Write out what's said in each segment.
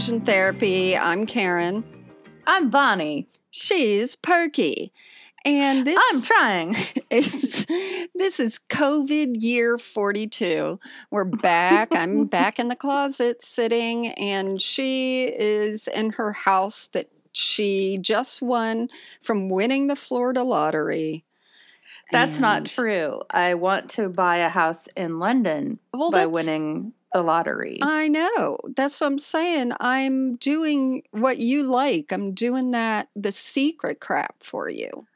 to Deconversion Therapy. I'm Karen. I'm Bonnie. She's Perky. And this I'm trying. is this is COVID year 42. We're back. I'm back in the closet sitting and she is in her house that she just won from winning the Florida lottery. That's not true. I want to buy a house in London Well, by winning the lottery. I know. That's what I'm saying. I'm doing what you like. I'm doing that the secret crap for you.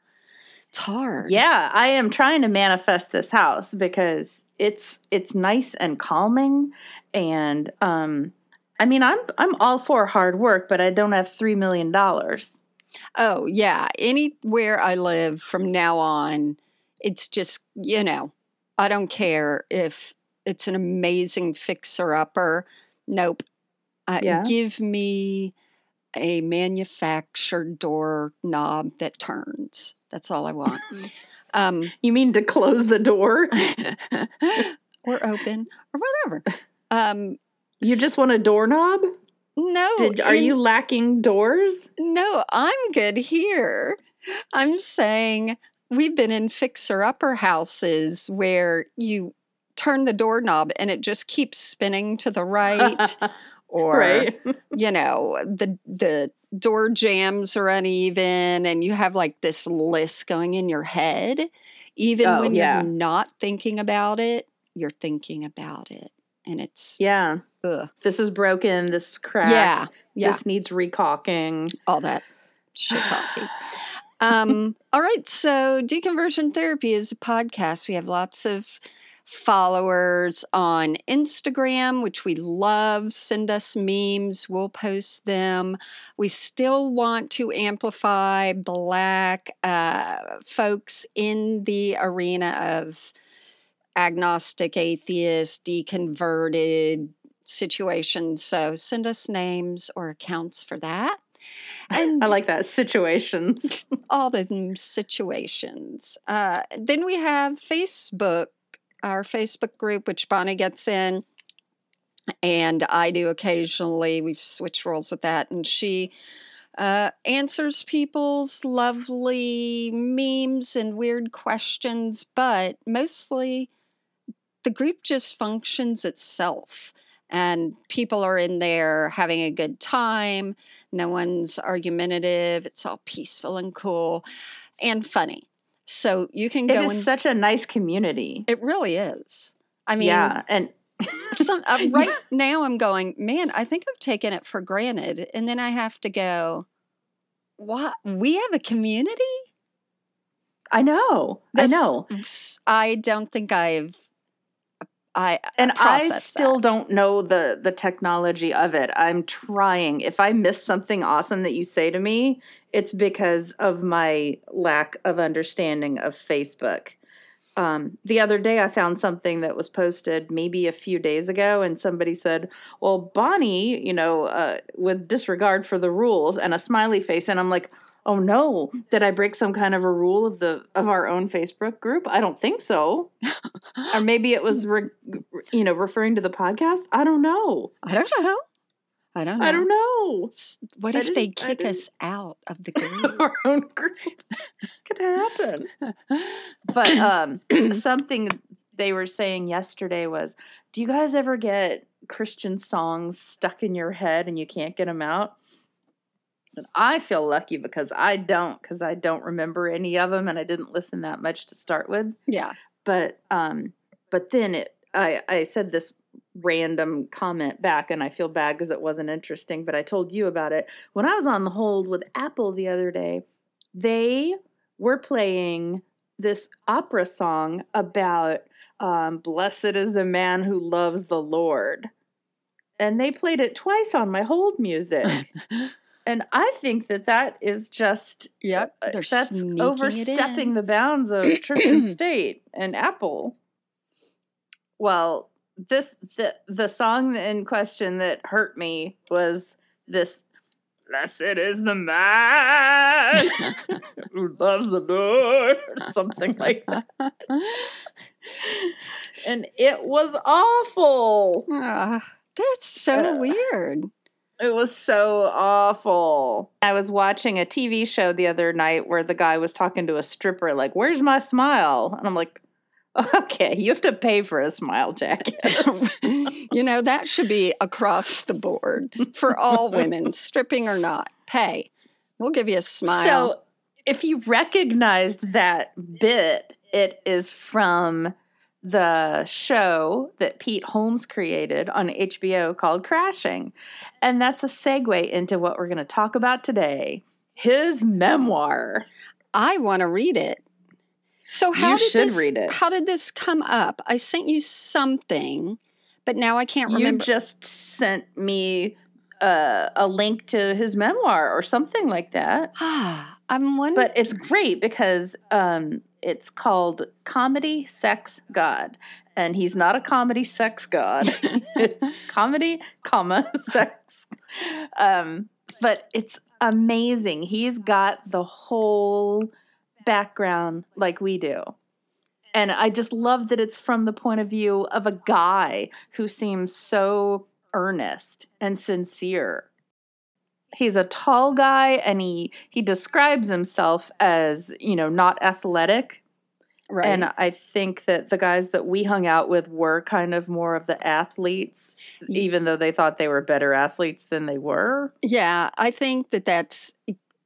It's hard. yeah, I am trying to manifest this house because it's it's nice and calming and um I mean I'm I'm all for hard work, but I don't have 3 million dollars. Oh, yeah. Anywhere I live from now on, it's just, you know, I don't care if it's an amazing fixer upper. Nope. Uh, Yeah. Give me a manufactured door knob that turns. That's all I want. um, You mean to close the door? or open or whatever. Um, You just want a doorknob? no, Did, are in- you lacking doors? No, I'm good here. I'm saying we've been in fixer upper houses where you turn the doorknob and it just keeps spinning to the right or right. you know the the door jambs are uneven and you have like this list going in your head even Oh, when yeah. you're not thinking about it you're thinking about it and it's Yeah. ugh. This is broken. This is cracked. yeah yeah This needs recaulking. all that shit talking. um, all right, so deconversion therapy is a podcast. We have lots of followers on Instagram, which we love. Send us memes, we'll post them. We still want to amplify Black uh, folks in the arena of agnostic, atheist, deconverted situations. So send us names or accounts for that. And I like that. Situations. all the situations. Uh, then we have Facebook, our Facebook group, which Bonnie gets in, and I do occasionally. We've switched roles with that, and she uh, answers people's lovely memes and weird questions, but mostly the group just functions itself. And people are in there having a good time. No one's argumentative. It's all peaceful and cool and funny. So you can It go is and such a nice community. it really is. I mean, yeah, and some, uh, right now I'm going, man, I think I've taken it for granted. And then I have to go, what? We have a community? I know, I know, I don't think I've, I, and I still that. don't know the the technology of it. I'm trying. If I miss something awesome that you say to me, it's because of my lack of understanding of Facebook. Um, the other day, I found something that was posted maybe a few days ago, and somebody said, "Well, Bonnie, you know, uh, with disregard for the rules," and a smiley face, and I'm like, "Oh no, did I break some kind of a rule of the of our own Facebook group? I don't think so." or maybe it was, re- you know, referring to the podcast. I don't know. I don't know. I don't know. I don't know. What I if they kick us out of the group? our own group could happen. But um, something they were saying yesterday was, "Do you guys ever get Christian songs stuck in your head and you can't get them out?" And I feel lucky because I don't, because I don't remember any of them, and I didn't listen that much to start with. yeah. But um, but then it, I I said this random comment back, and I feel bad because it wasn't interesting. But I told you about it when I was on the hold with Apple the other day. They were playing this opera song about um, "Blessed is the man who loves the Lord," and they played it twice on my hold music. And I think that that is just Yep. uh, They're that's overstepping the bounds of church and state and Apple. Well, this the the song in question that hurt me was this Blessed is the man who loves the Lord, or something like that. And it was awful. Ah, that's so Uh, weird. It was so awful. I was watching a TV show the other night where the guy was talking to a stripper, like, Where's my smile? And I'm like, Okay, you have to pay for a smile jacket. you know, that should be across the board for all women, stripping or not. Pay. We'll give you a smile. So, if you recognized that bit, it is from the show that Pete Holmes created on HBO called Crashing. And that's a segue into what we're going to talk about today his memoir. I want to read it. So how You did this, read it. How did this come up? I sent you something, but now I can't remember. You just sent me uh, a link to his memoir or something like that. Ah, I'm wondering. But it's great because um, it's called Comedy Sex God. And he's not a comedy sex god. it's comedy, comma, sex. Um, but it's amazing. He's got the whole background like we do. And I just love that it's from the point of view of a guy who seems so earnest and sincere. He's a tall guy and he he describes himself as, you know, not athletic. right. And I think that the guys that we hung out with were kind of more of the athletes, even though they thought they were better athletes than they were. Yeah, I think that that's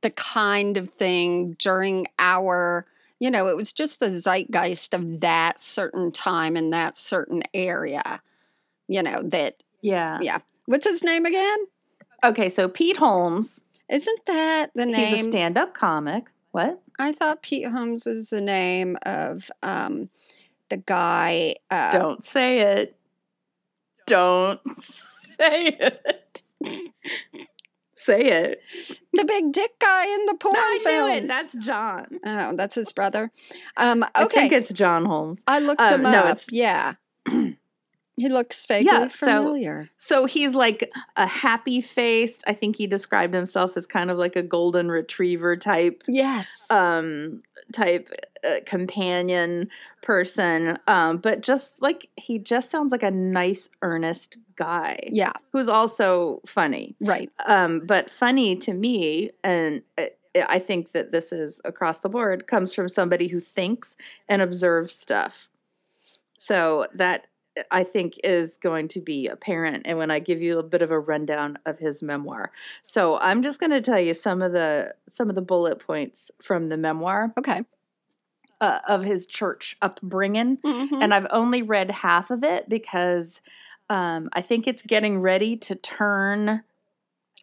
the kind of thing during our, you know, it was just the zeitgeist of that certain time in that certain area. You know, that, Yeah. yeah. What's his name again? Okay, so Pete Holmes, Isn't that the name? he's a stand-up comic. What? I thought Pete Holmes was the name of um, the guy. Uh, Don't say it. Don't say it. say it. the big dick guy in the porn I knew it. That's John. oh, that's his brother. Um, I think it's John Holmes. I looked um, him no, up. it's- yeah, he looks vaguely Yeah, so- familiar. So he's like a happy faced. I think he described himself as kind of like a golden retriever type yes. um type uh, companion person um but just like he just sounds like a nice earnest guy yeah. who's also funny Right. um but funny to me and uh, I think that this is across the board comes from somebody who thinks and observes stuff. So that I think is going to be apparent and when I give you a bit of a rundown of his memoir. So I'm just going to tell you some of the some of the bullet points from the memoir Okay. uh, of his church upbringing Mhm. and I've only read half of it because um, I think it's getting ready to turn.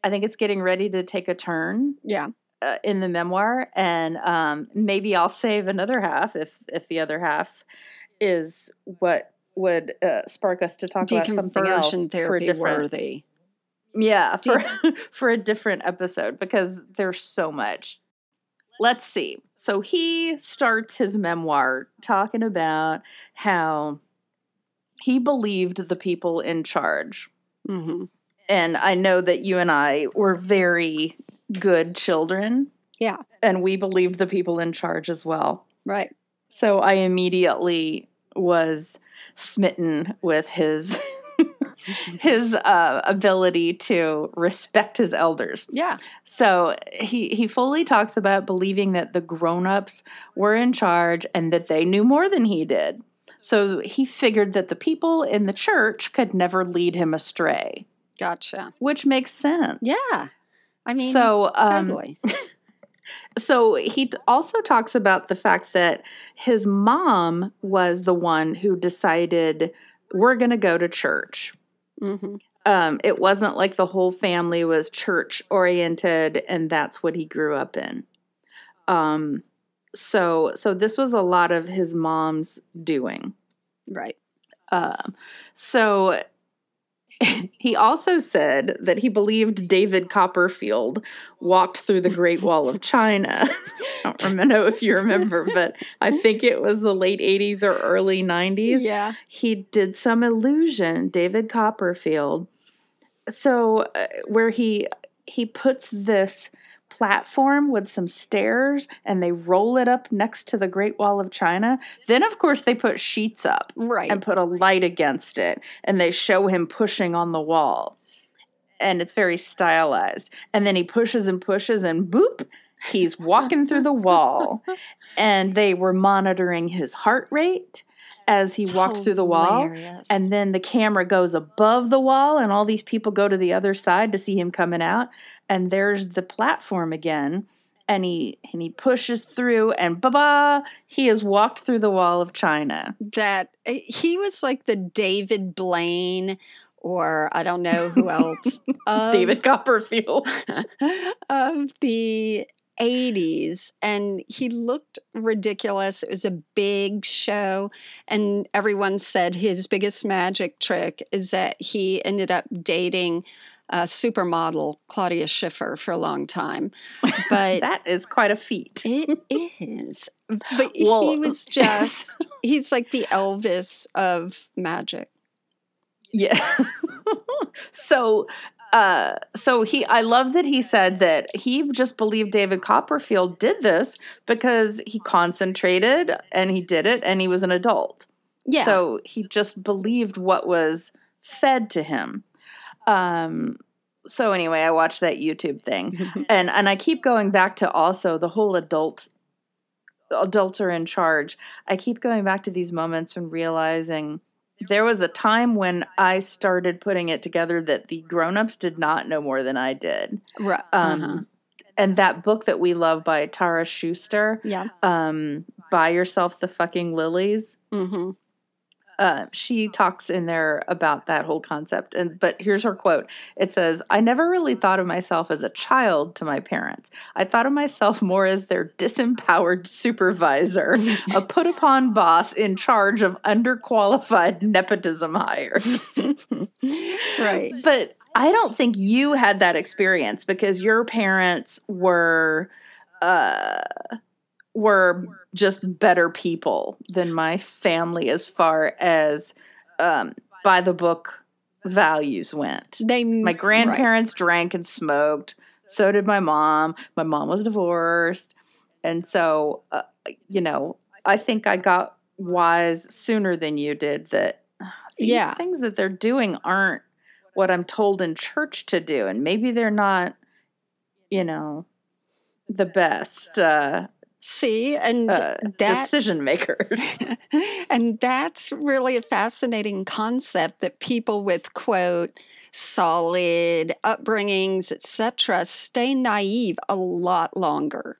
I think it's getting ready to take a turn yeah. uh, in the memoir, and um, maybe I'll save another half if if the other half is what would uh, spark us to talk about something else for a therapy different worthy. yeah for for a different episode because there's so much. Let's see. So he starts his memoir talking about how he believed the people in charge. hmm And I know that you and I were very good children. Yeah. And we believed the people in charge as well. Right. So I immediately was smitten with his his uh, ability to respect his elders. Yeah. So he he fully talks about believing that the grown-ups were in charge and that they knew more than he did. So he figured that the people in the church could never lead him astray, Gotcha. which makes sense. Yeah. I mean, so um, totally. so he also talks about the fact that his mom was the one who decided we're going to go to church. hmm Um, it wasn't like the whole family was church oriented, and that's what he grew up in. Um, so so this was a lot of his mom's doing. Right. Um, so he also said that he believed David Copperfield walked through the Great Wall of China. I don't remember know if you remember, but I think it was the late 80s or early 90s. Yeah. He did some illusion, David Copperfield. So uh, where he he puts this platform with some stairs and they roll it up next to the Great Wall of China. Then of course they put sheets up Right. and put a light against it and they show him pushing on the wall and it's very stylized. And then he pushes and pushes, and boop, he's walking through the wall. And they were monitoring his heart rate as he walked through the wall. And then the camera goes above the wall, and all these people go to the other side to see him coming out. And there's the platform again. And he and he pushes through, and ba ba, he has walked through the wall of China. that uh, he was like the David Blaine, or I don't know who else. David Copperfield. of the 80s and he looked ridiculous it was a big show and everyone said his biggest magic trick is that he ended up dating a supermodel claudia schiffer for a long time but that is quite a feat. it is but he was just he's like the elvis of magic Yeah. so uh so he I love that he said that he just believed David Copperfield did this because he concentrated and he did it and he was an adult. yeah So he just believed what was fed to him. Um so anyway, I watched that YouTube thing and and I keep going back to also the whole adult adults are in charge. I keep going back to these moments and realizing there was a time when I started putting it together that the grown-ups did not know more than I did. Right. Um uh-huh. and that book that we love by Tara Schuster, yeah um Buy Yourself the Fucking Lilies. hmm Uh, she talks in there about that whole concept and but here's her quote. It says i never really thought of myself as a child to my parents. I thought of myself more as their disempowered supervisor a put upon boss in charge of underqualified nepotism hires. Right. But i don't think you had that experience because your parents were uh were just better people than my family as far as um by the book values went. They my grandparents drank and smoked. So did my mom. My mom was divorced. And so uh, you know i think i got wise sooner than you did that these Yeah. things that they're doing aren't what i'm told in church to do. And maybe they're not you know the best uh, see and uh, that decision makers. and that's really a fascinating concept that people with quote solid upbringings etc stay naive a lot longer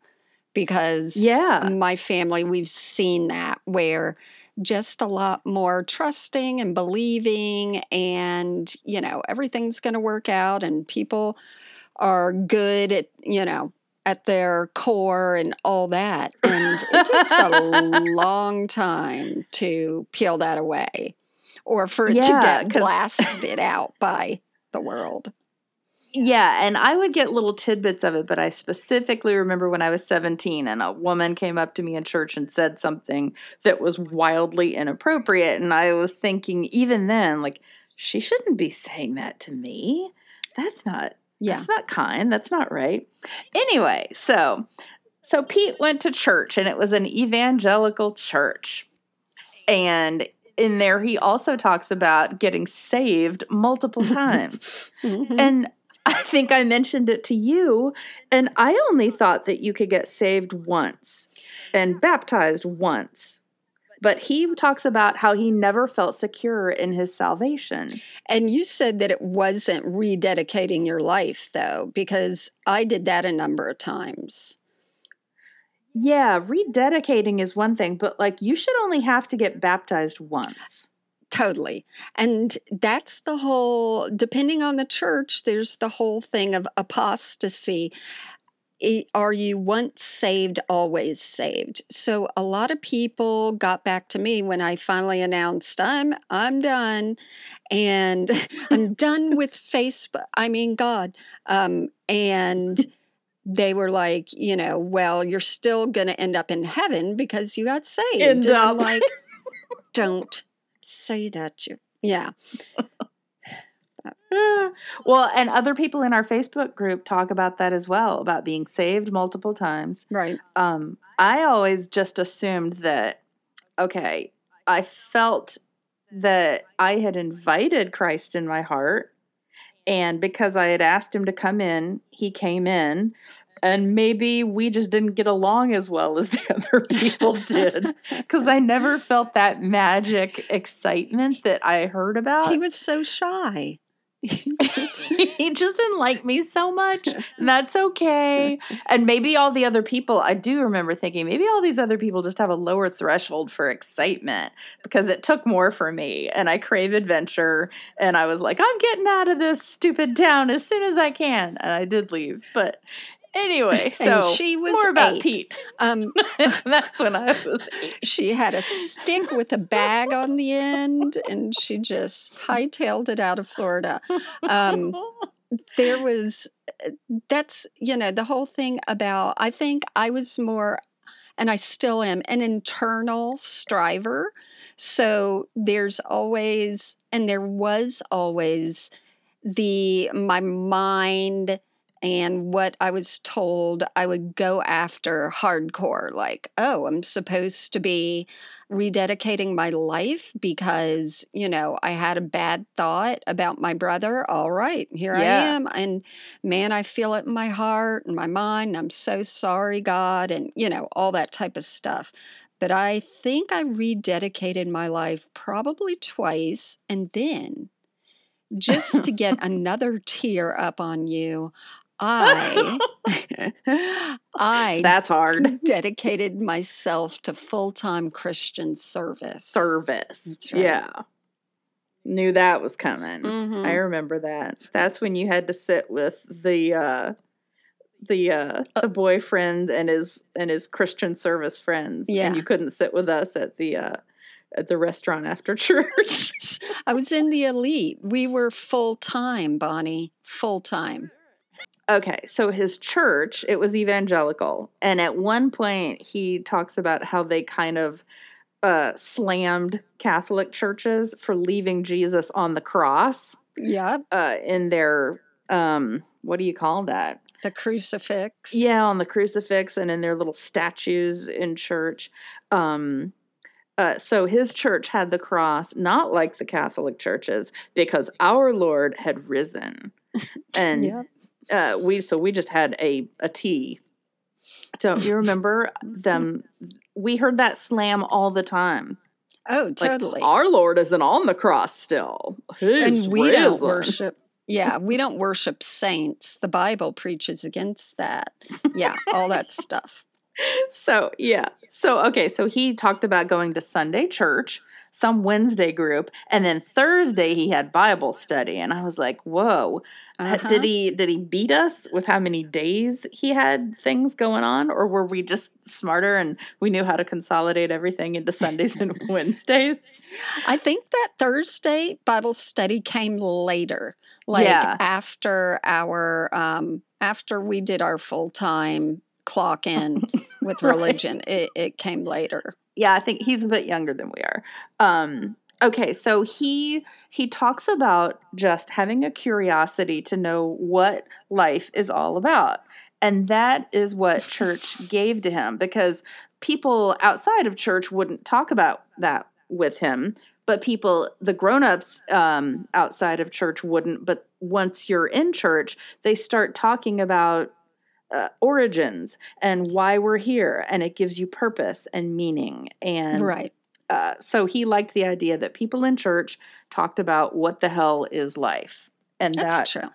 because yeah. my family we've seen that where just a lot more trusting and believing and you know everything's going to work out and people are good at you know at their core and all that and it takes a long time to peel that away or for it Yeah, to get 'cause- blasted out by the world Yeah, and I would get little tidbits of it, but I specifically remember when I was 17 and a woman came up to me in church and said something that was wildly inappropriate. And I was thinking, even then, like, she shouldn't be saying that to me. That's not yeah that's not kind. That's not right. Anyway, so so Pete went to church and it was an evangelical church. And in there he also talks about getting saved multiple times. Mhm. And I think I mentioned it to you, and I only thought that you could get saved once and baptized once. But he talks about how he never felt secure in his salvation. And you said that it wasn't rededicating your life, though, because I did that a number of times. Yeah, rededicating is one thing, but like you should only have to get baptized once. Totally. And that's the whole, depending on the church, there's the whole thing of apostasy. Are you once saved, always saved? So a lot of people got back to me when I finally announced I'm I'm done, and I'm done with Facebook. I mean, God, um, and they were like, you know, well, you're still going to end up in heaven because you got saved. End and I'm like, don't say that. You, yeah, Ah. well, and other people in our Facebook group talk about that as well, about being saved multiple times. right. um, I always just assumed that, okay, I felt that I had invited Christ in my heart And because I had asked him to come in, he came in. And maybe we just didn't get along as well as the other people did. Because I never felt that magic excitement that I heard about. He was so shy. He just didn't like me so much. And that's okay. And maybe all the other people, I do remember thinking, maybe all these other people just have a lower threshold for excitement because it took more for me. And I crave adventure. And I was like, I'm getting out of this stupid town as soon as I can. And I did leave. But Anyway, so she was more about eight. Pete. Um, That's when I was eight. she had a stick with a bag on the end, and she just hightailed it out of Florida. Um, there was that's you know the whole thing about i think i was more and i still am an internal striver so there's always and there was always the my mind and what i was told i would go after hardcore like oh i'm supposed to be rededicating my life because you know i had a bad thought about my brother? All right here i am and man i feel it in my heart and my mind i'm so sorry god and you know all that type of stuff. But i think i rededicated my life probably twice and then just to get another tear up on you i i That's hard. dedicated myself to full-time Christian service. Service. That's right. Yeah. Knew that was coming. Mhm. I remember that. That's when you had to sit with the uh the uh the boyfriend and his and his Christian service friends. Yeah. And you couldn't sit with us at the uh at the restaurant after church. I was in the elite. We were full-time, Bonnie. Full-time. Okay, so his church, it was evangelical. And at one point he talks about how they kind of uh slammed Catholic churches for leaving Jesus on the cross Yeah. uh in their um what do you call that? The crucifix. Yeah, on the crucifix and in their little statues in church. Um, uh, so his church had the cross, not like the Catholic churches, because our Lord had risen, and Yep. Uh, we so we just had a a T. Don't you remember them? We heard that slam all the time. Oh, Like, totally. our Lord isn't on the cross still. He's and we don't worship. Yeah, we don't worship saints. The Bible preaches against that. Yeah, all that stuff. so yeah so okay so he talked about going to sunday church some wednesday group and then thursday he had bible study and i was like whoa Uh-huh. did he did he beat us with how many days he had things going on or were we just smarter and we knew how to consolidate everything into sundays and wednesdays I think that Thursday Bible study came later, like Yeah. after our um, after we did our full time clock in with Right. religion. It, it came later. yeah i think he's a bit younger than we are um okay so he he talks about just having a curiosity to know what life is all about and that is what church gave to him because people outside of church wouldn't talk about that with him but people the grown-ups um, outside of church wouldn't but once you're in church they start talking about uh, origins and why we're here and it gives you purpose and meaning and right. Uh, so he liked the idea that people in church talked about what the hell is life and That's that true.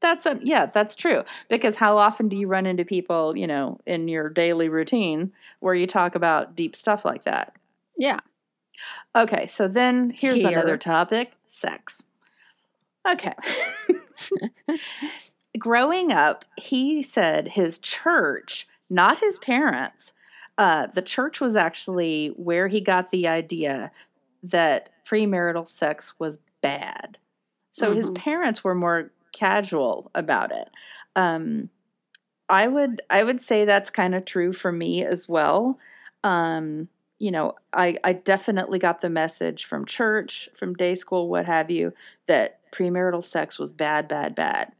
that's a, yeah that's true because how often do you run into people you know in your daily routine where you talk about deep stuff like that Yeah. okay so then here's Here. another topic sex okay growing up he said his church not his parents uh, the church was actually where he got the idea that premarital sex was bad. So his Mhm. parents were more casual about it. Um, I would I would say that's kind of true for me as well. Um, you know, I I definitely got the message from church, from day school, what have you, that premarital sex was bad, bad, bad.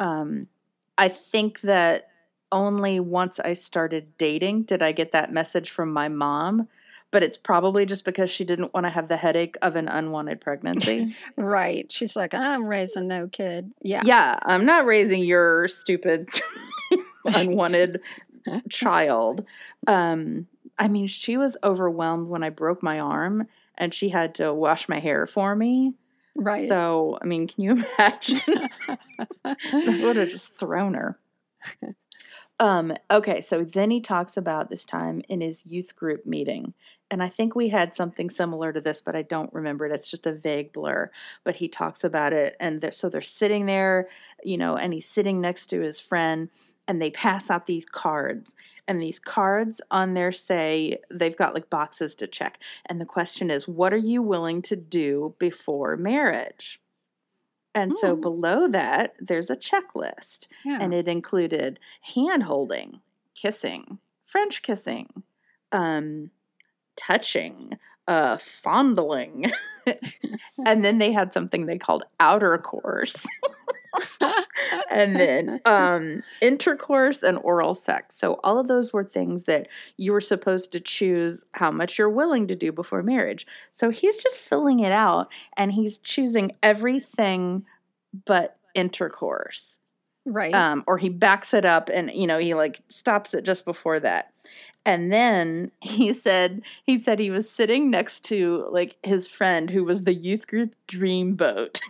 Um, I think that only once I started dating did I get that message from my mom. but it's probably just because she didn't want to have the headache of an unwanted pregnancy. Right. She's like, I'm raising no kid. Yeah. yeah, I'm not raising your stupid unwanted child. Um, I mean, she was overwhelmed when I broke my arm and she had to wash my hair for me. Right. So, I mean, can you imagine? I would have just thrown her. Um, okay, so then he talks about this time in his youth group meeting. And I think we had something similar to this, but I don't remember it. It's just a vague blur. But he talks about it. And they're, so they're sitting there, you know, and he's sitting next to his friend, and they pass out these cards. And these cards on there say they've got like boxes to check. And the question is, what are you willing to do before marriage? And so Hmm. below that, there's a checklist yeah. and it included hand holding, kissing, French kissing, um, touching, uh, fondling. and then they had something they called outer course, and then um, intercourse and oral sex. So all of those were things that you were supposed to choose how much you're willing to do before marriage. So he's just filling it out and he's choosing everything but intercourse right. um, or he backs it up and you know he like stops it just before that and then he said he said he was sitting next to like his friend who was the youth group dreamboat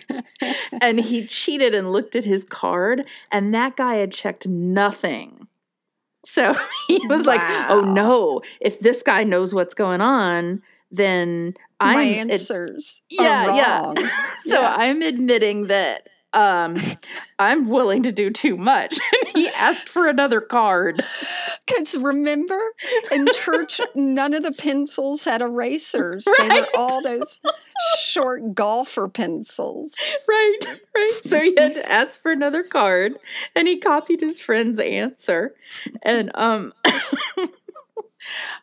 and he cheated and looked at his card and that guy had checked nothing so he was like oh no if this guy knows what's going on then My i'm it- answers. yeah, yeah. wrong. so Yeah. I'm admitting that um, I'm willing to do too much. he asked for another card. Because remember, in church, none of the pencils had erasers. They Right. were all those short golfer pencils. Right, right. So he had to ask for another card, and he copied his friend's answer, and um,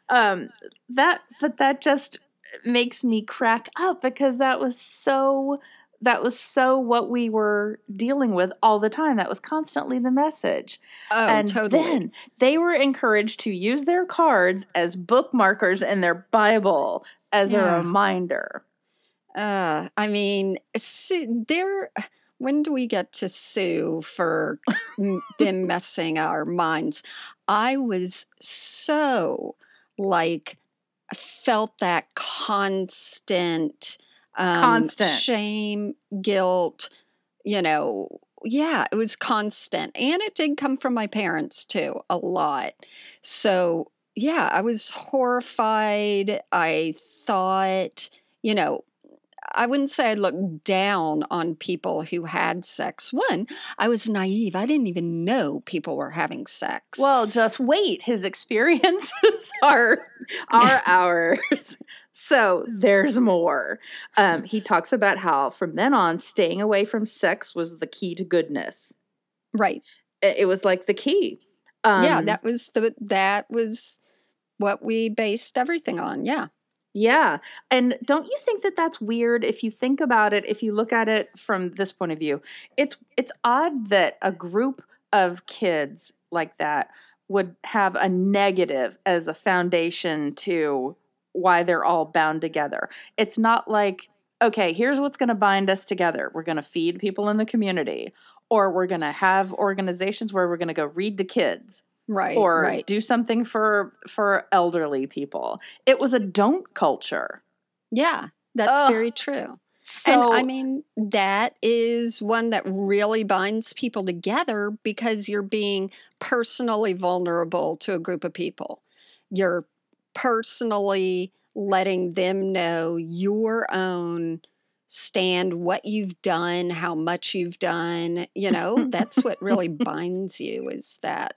um, that but that just makes me crack up because that was so that was so what we were dealing with all the time. That was constantly the message. Oh, and totally. then they were encouraged to use their cards as bookmarkers in their Bible as Yeah. a reminder. Uh, I mean, there. When do we get to sue for them messing our minds? I was so like felt that constant, um, Constant. shame, guilt. You know, yeah, it was constant, and it did come from my parents too, a lot. So yeah, I was horrified. I thought, you know, I wouldn't say I looked down on people who had sex. One, I was naive. I didn't even know people were having sex. Well, just wait. His experiences are are ours. So there's more. Um, he talks about how from then on, staying away from sex was the key to goodness. right. It, was like the key. Um, yeah, that was the that was what we based everything on. Yeah. Yeah. And don't you think that that's weird if you think about it, if you look at it from this point of view? It's it's odd that a group of kids like that would have a negative as a foundation to why they're all bound together. It's not like okay, here's what's going to bind us together. We're going to feed people in the community or we're going to have organizations where we're going to go read to kids Right. or right. do something for for elderly people. It was a don't culture. Yeah, that's Ugh. very true. So and I mean, that is one that really binds people together because you're being personally vulnerable to a group of people. You're personally letting them know your own stand, what you've done, how much you've done. You know, that's what really binds you is that.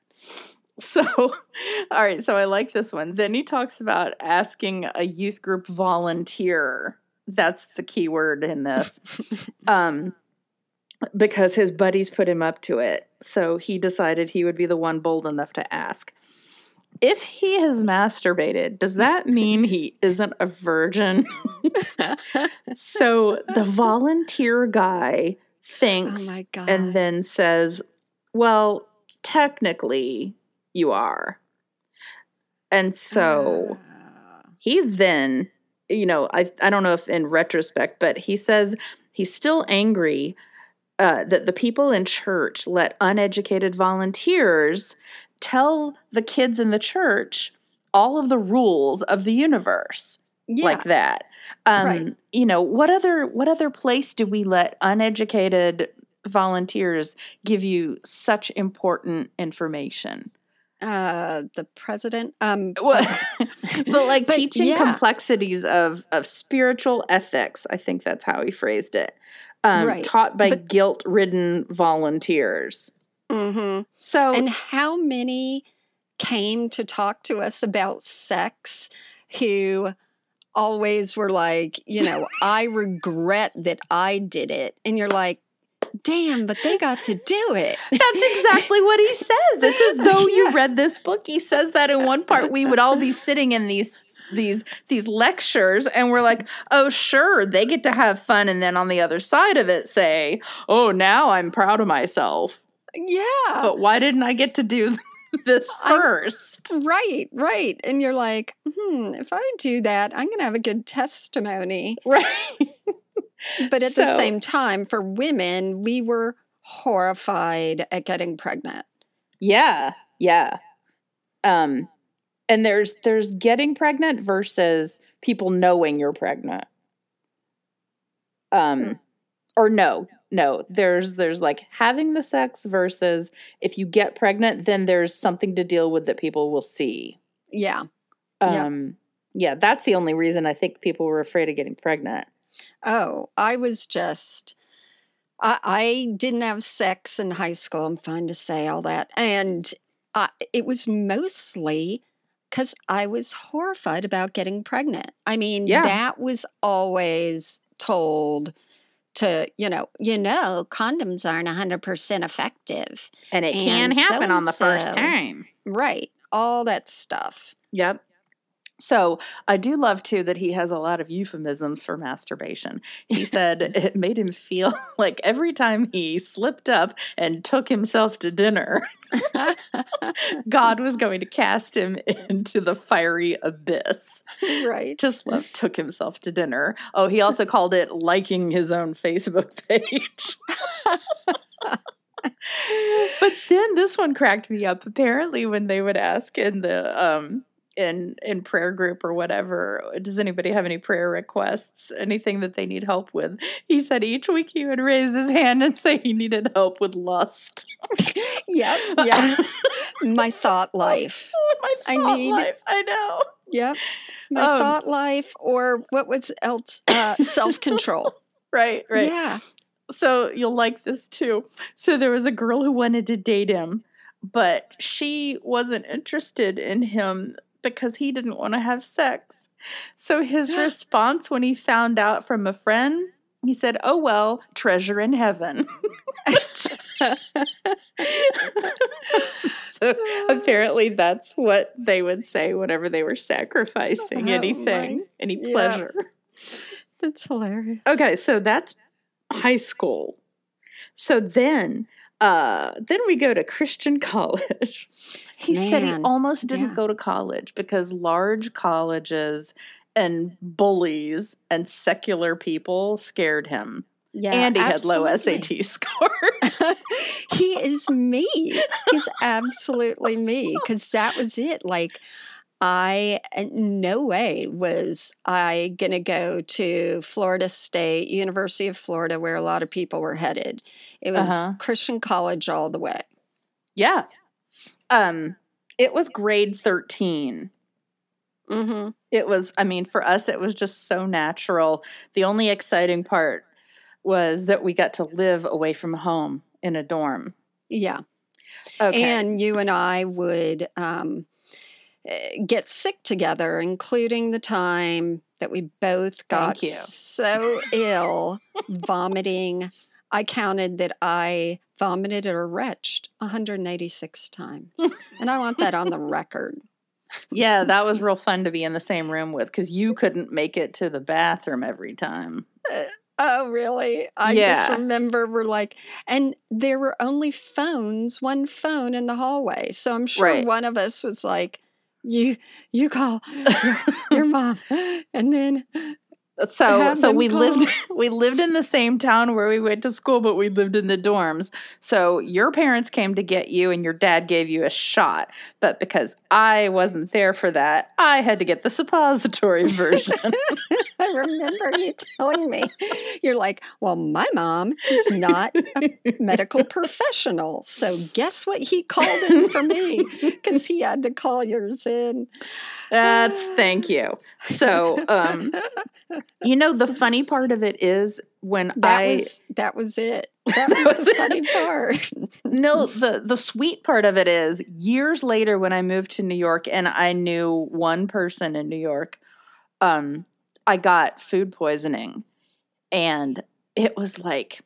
so all right, so I like this one. Then he talks about asking a youth group volunteer. That's the key word in this. um because his buddies put him up to it. So he decided he would be the one bold enough to ask. If he has masturbated, does that mean he isn't a virgin? so the volunteer guy oh thinks God. and then says, Well, technically, you are. And so Ah. he's then, you know, I I don't know if in retrospect, but he says he's still angry uh, that the people in church let uneducated volunteers tell the kids in the church all of the rules of the universe Yeah. like that. Um, Right. You know, what other what other place do we let uneducated volunteers give you such important information? uh, the president. Um, Well, but like But, teaching yeah. complexities of of spiritual ethics, I think that's how he phrased it. Um, Right. Taught by guilt ridden volunteers. Mhm. So And how many came to talk to us about sex who always were like, you know, I regret that I did it. And you're like, damn, but they got to do it. That's exactly what he says. It's as though you read this book. He says that in one part we would all be sitting in these these these lectures and we're like, "Oh, sure, they get to have fun." And then on the other side of it say, "Oh, now I'm proud of myself." Yeah. But why didn't I get to do this I'm- first? Right, right. And you're like, hmm, if I do that, I'm going to have a good testimony. Right. But at the same time, for women, we were horrified at getting pregnant. Yeah, yeah. Um, and there's there's getting pregnant versus people knowing you're pregnant. Um, Hmm. or no, no. There's there's like having the sex versus if you get pregnant, then there's something to deal with that people will see. Yeah. Yeah. Um, yeah, that's the only reason I think people were afraid of getting pregnant. Oh, I was just. I, I didn't have sex in high school. I'm fine to say all that. And I, it was mostly because I was horrified about getting pregnant. I mean, Yeah. that was always told to, you know, you know, condoms aren't 100% effective. And it can And happen on the first time. Right. All that stuff. Yep. So I do love too that he has a lot of euphemisms for masturbation. He said it made him feel like every time he slipped up and took himself to dinner, God was going to cast him into the fiery abyss. right. Just love took himself to dinner. Oh, he also called it liking his own Facebook page. but then this one cracked me up. Apparently, when they would ask in the um in in prayer group or whatever, does anybody have any prayer requests? Anything that they need help with? He said each week he would raise his hand and say he needed help with lust. Yep. Yeah. My thought life. My I thought need- life. I know. Yep. My Um, thought life, or what was else? Uh, Self control. Right, right. Yeah. So you'll like this too. So there was a girl who wanted to date him, but she wasn't interested in him because he didn't want to have sex. So his response when he found out from a friend, he said, "Oh well, treasure in heaven." so apparently that's what they would say whenever they were sacrificing Oh, anything, my- any yeah. pleasure. That's hilarious. Okay, so that's high school. So then uh then we go to Christian college. he said he almost didn't yeah. go to college because large colleges and bullies and secular people scared him. Yeah. and he had low. SAT scores. he is me. He's absolutely me because that was it. Like, I, no way was I going to go to Florida State, University of Florida, where a lot of people were headed. It was Uh-huh. Christian college all the way. yeah. Um it was grade 13. Mm-hmm. It was, I mean, for us, it was just so natural. The only exciting part was that we got to live away from home in a dorm. Yeah. Okay. And you and I would um, eh, Eh, get sick together, including the time that we both got so ill, vomiting. I counted that I vomited or retched 186 times. and I want that on the record. yeah, that was real fun to be in the same room with because you couldn't make it to the bathroom every time. Eh, oh, really? I Yeah. just remember we're like, and there were only phones, one phone in the hallway. So I'm sure Right. one of us was like, you you call your, your mom and then so so we lived we lived in the same town where we went to school but we lived in the dorms. So your parents came to get you and your dad gave you a shot. But because i wasn't there for that i had to get the suppository version. I remember you telling me. You're like, well, my mom is not a medical professional, so guess what he called in for me? Because he had to call yours in. that's thank you so um you know the funny part of it is when That i was that was it. That That was was the funny part. No, the the sweet part of it is years later when I moved to New York and I knew one person in New York, um, I got food poisoning, and it was like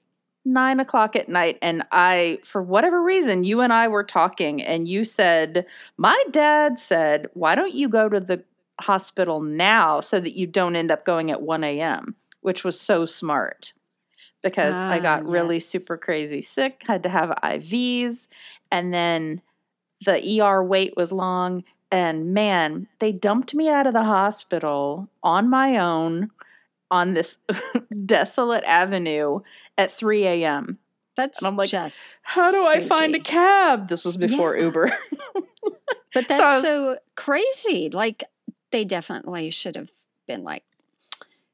nine o'clock at night, and I, for whatever reason, you and I were talking, and you said, "My dad said, why don't you go to the hospital now so that you don't end up going at one a.m." Which was so smart because I Ah, got really super crazy sick, had to have IVs, and then the ER wait was long. And man, they dumped me out of the hospital on my own on this desolate avenue at 3 a.m. That's And I'm like, just How do I find a cab? This was before Yeah. Uber. But So that's was- so crazy. Like they definitely should have been like,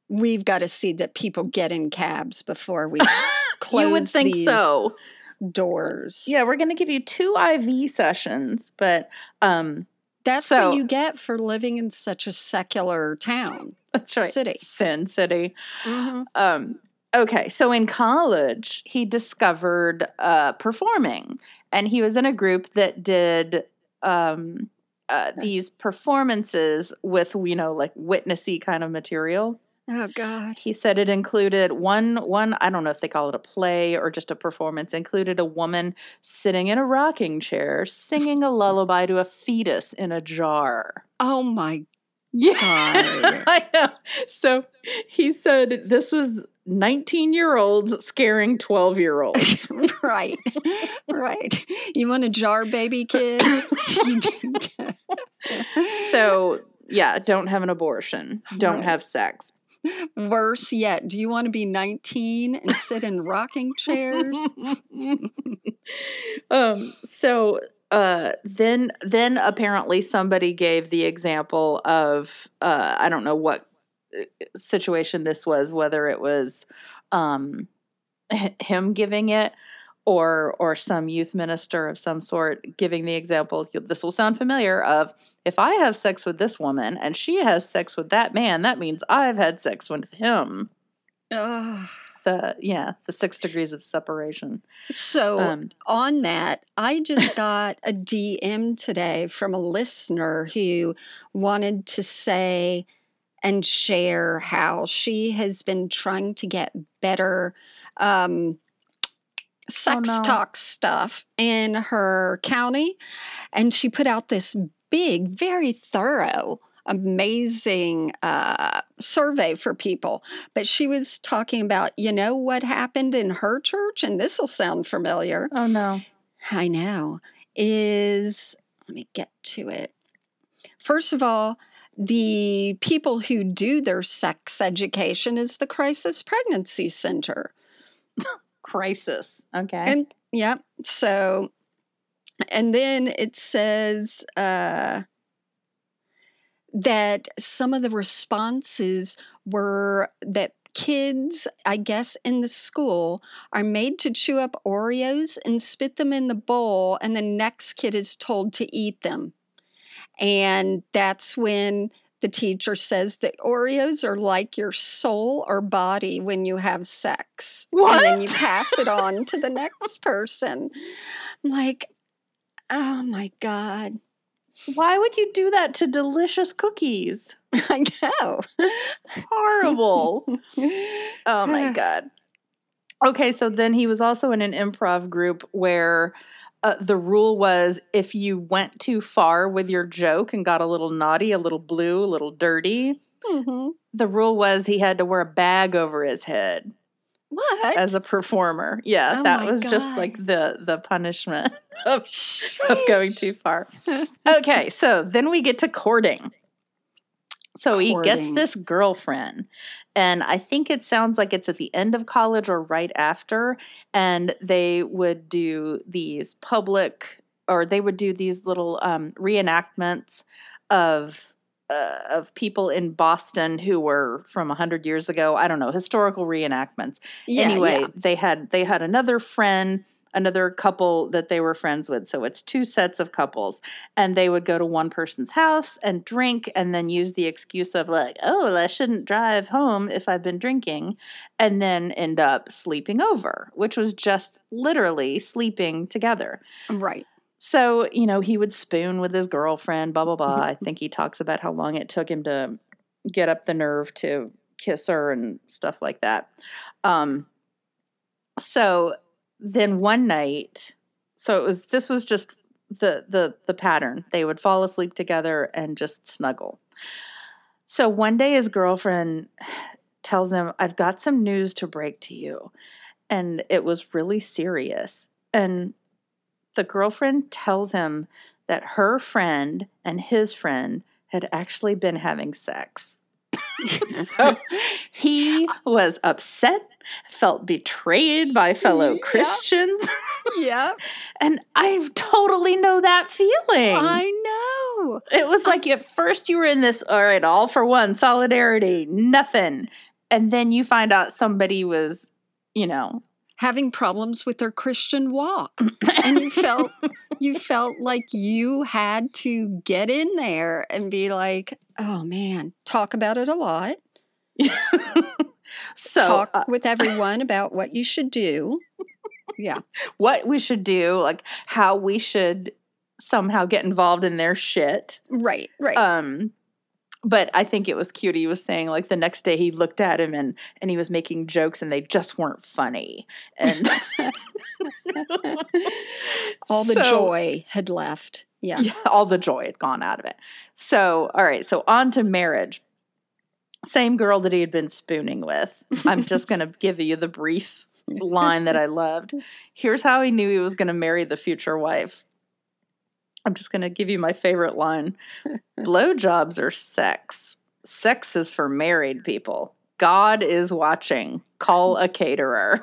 we've got to see that people get in cabs before we close you would think so. doors. Yeah, we're going to give you two IV sessions, but um That's So- what you get for living in such a secular town. that's right. City. Sin City. Mhm. Um, okay, so in college, he discovered uh, performing, and he was in a group that did um, uh, these performances with, you know, like witnessy kind of material. Oh God. He said it included one one I don't know if they call it a play or just a performance included a woman sitting in a rocking chair singing a lullaby to a fetus in a jar. Oh my Yeah. I know. So he said this was 19 year olds scaring 12 year olds. right. right. You want a jar baby kid? so, yeah, don't have an abortion, don't Right. have sex. Worse yet, do you want to be 19 and sit in rocking chairs? um, so uh, then then apparently somebody gave the example of uh, I don't know what uh, situation this was, whether it was um, him giving it or or some youth minister of some sort giving the example. This will sound familiar. Of if I have sex with this woman and she has sex with that man, that means I've had sex with him. Ugh. The yeah, the six degrees of separation. So, Um, on that, I just got a DM today from a listener who wanted to say and share how she has been trying to get better um, sex no. talk stuff in her county. And she put out this big, very thorough, amazing uh, survey for people. But she was talking about, you know, what happened in her church? And this will sound familiar. oh no. I know, is let me get to it. First of all, the people who do their sex education is the Crisis Pregnancy Center. crisis. Okay. And yeah, so and then it says uh that some of the responses were that kids, I guess, in the school are made to chew up Oreos and spit them in the bowl, and the next kid is told to eat them. And that's when the teacher says that Oreos are like your soul or body when you have sex. And then you pass it on to the next person. I'm like, oh my God. Why would you do that to delicious cookies? I know. Horrible. oh my god. Okay, so then he was also in an improv group where uh, the rule was if you went too far with your joke and got a little naughty, a little blue, a little dirty, Mhm. the rule was he had to wear a bag over his head. What? as a performer. Yeah, Oh that was just like the the punishment of, of going too far. Okay, so then we get to courting. So he gets this girlfriend, and I think it sounds like it's at the end of college or right after, and they would do these public or they would do these little um, reenactments of uh, of people in Boston who were from 100 years ago, I don't know, historical reenactments Yeah, anyway yeah. they had they had another friend another couple that they were friends with so it's two sets of couples and they would go to one person's house and drink and then use the excuse of like oh i shouldn't drive home if i've been drinking and then end up sleeping over which was just literally sleeping together Right. So, you know, he would spoon with his girlfriend, blah, blah, blah. I think he talks about how long it took him to get up the nerve to kiss her and stuff like that. Um, so then one night, so it was, this was just the, the, the pattern. They would fall asleep together and just snuggle. So one day his girlfriend tells him, I've got some news to break to you. And it was really serious. And the girlfriend tells him that her friend and his friend had actually been having sex. so he was upset, felt betrayed by fellow. Christians. yeah. And I totally know that feeling. I know. it was like at first you were in this, all right, all for one, solidarity, nothing. And then you find out somebody was, you know, Having problems with their Christian walk. and you felt you felt like you had to get in there and be like, oh man, talk about it a lot. so talk uh, with everyone about what you should do. Yeah. what we should do, like how we should somehow get involved in their shit. Right, right. Um but I think it was cute. He was saying like the next day he looked at him and and he was making jokes and they just weren't funny. And All the So- joy had left. Yeah. yeah, all the joy had gone out of it. So, all right, so on to marriage. Same girl that he had been spooning with. I'm just going to give you the brief line that I loved. Here's how he knew he was going to marry the future wife. I'm just going to give you my favorite line. Blowjobs are sex. Sex is for married people. God is watching. Call a caterer.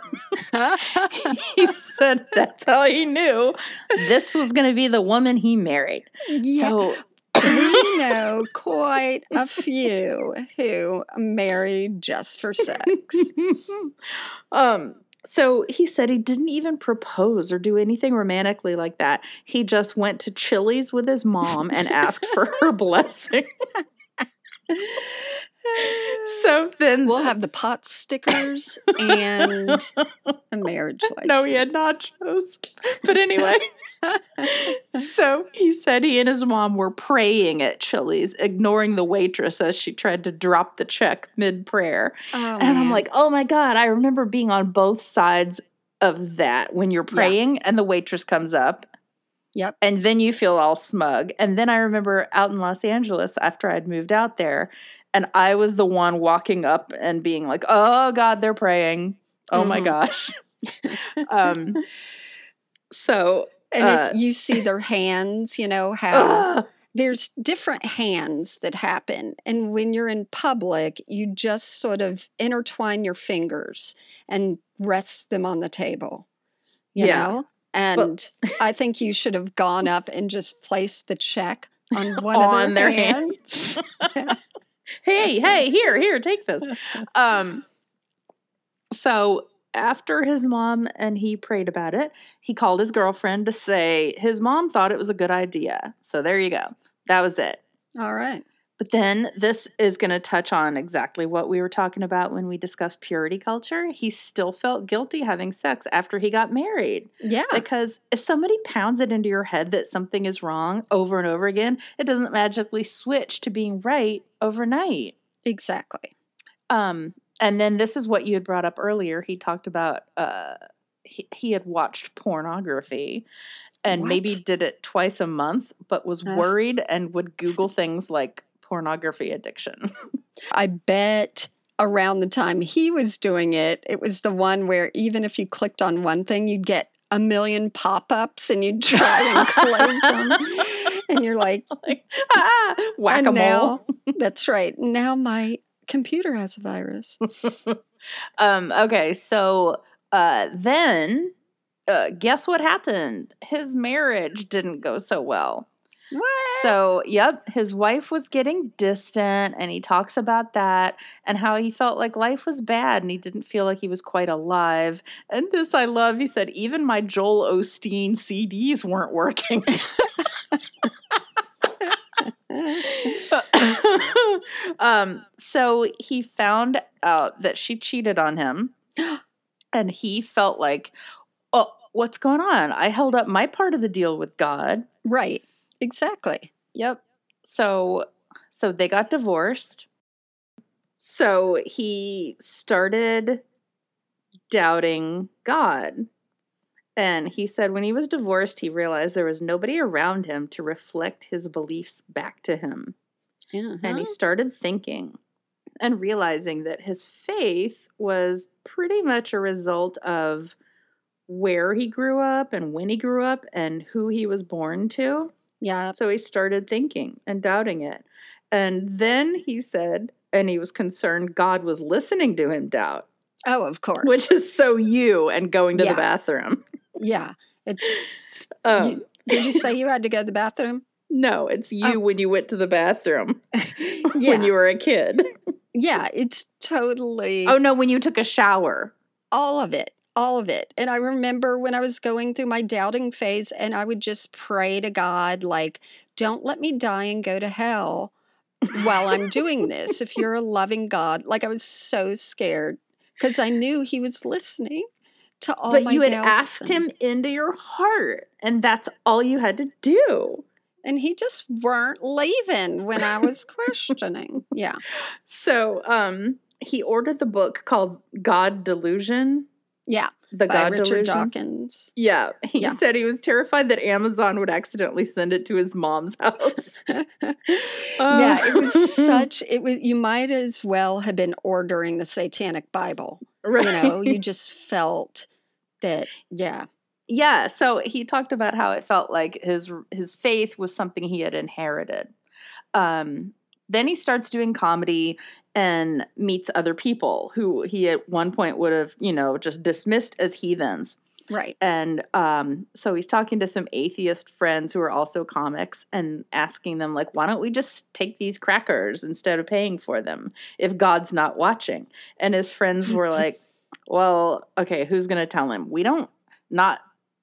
he said that's how he knew this was going to be the woman he married. yeah. So we know quite a few who married just for sex. um so he said he didn't even propose or do anything romantically like that. He just went to Chili's with his mom and asked for her blessing. so then we'll have the pot stickers and a marriage license. No, he had nachos. But anyway. so he said he and his mom were praying at Chili's, ignoring the waitress as she tried to drop the check mid prayer. Oh, and I'm like, oh my God, I remember being on both sides of that when you're Yeah. praying and the waitress comes up. Yep. And then you feel all smug. And then I remember out in Los Angeles after I'd moved out there, and I was the one walking up and being like, oh God, they're praying. Oh my Mhm. gosh. um, so, and uh, if you see their hands, you know how there's different hands that happen. And when you're in public, you just sort of intertwine your fingers and rest them on the table. You Yeah. know? And I think you should have gone up and just placed the check on one On of their, their hands. hey, hey, here, here, take this. Um, so after his mom and he prayed about it, he called his girlfriend to say his mom thought it was a good idea. So there you go. That was it. All right. But then this is going to touch on exactly what we were talking about when we discussed purity culture. He still felt guilty having sex after he got married. Yeah. Because if somebody pounds it into your head that something is wrong over and over again, it doesn't magically switch to being right overnight. Exactly. Um, and then this is what you had brought up earlier. He talked about uh, he, he had watched pornography and maybe did it twice a month, but was worried and would Google things like pornography addiction. I bet around the time he was doing it, it was the one where even if you clicked on one thing, you'd get a million pop ups and you'd try and close them. And you're like, like ah, whack a mole. that's right. Now my computer has a virus. um, okay, so uh, then uh, guess what happened? His marriage didn't go so well. What? So, yep, his wife was getting distant, and he talks about that and how he felt like life was bad and he didn't feel like he was quite alive. And this I love. He said, even my Joel Osteen CDs weren't working. um, so he found out that she cheated on him, and he felt like, oh, what's going on? I held up my part of the deal with God. right. Exactly. Yep. So so they got divorced. So he started doubting God. And he said when he was divorced, he realized there was nobody around him to reflect his beliefs back to him. Yeah. And he uh-huh. started thinking and realizing that his faith was pretty much a result of where he grew up and when he grew up and who he was born to. Yeah. So he started thinking and doubting it. And then he said, and he was concerned God was listening to him doubt, Oh, of course. which is so you and going to Yeah. the bathroom. yeah. It's. Um, you, did you say you had to go to the bathroom? no, it's you Oh. when you went to the bathroom yeah. when you were a kid. yeah. It's totally. Oh no, when you took a shower. all of it all of it and i remember when i was going through my doubting phase and i would just pray to god like don't let me die and go to hell while i'm doing this if you're a loving god like i was so scared because i knew he was listening to all but you had asked and- him into your heart, and that's all you had to do. and he just weren't leaving when i was questioning yeah So, um, he ordered the book called God Delusion. Yeah The God richard Delusion. dawkins Yeah, he Yeah. said he was terrified that Amazon would accidentally send it to his mom's house. yeah, it was Oh. such it was you might as well have been ordering the satanic bible. right. You know, you just felt that yeah. yeah, so he talked about how it felt like his his faith was something he had inherited. Um, then he starts doing comedy and meets other people who he at one point would have, you know, just dismissed as heathens. Right. and um, so he's talking to some atheist friends who are also comics and asking them like why don't we just take these crackers instead of paying for them if god's not watching and his friends were like well okay who's going to tell him we don't not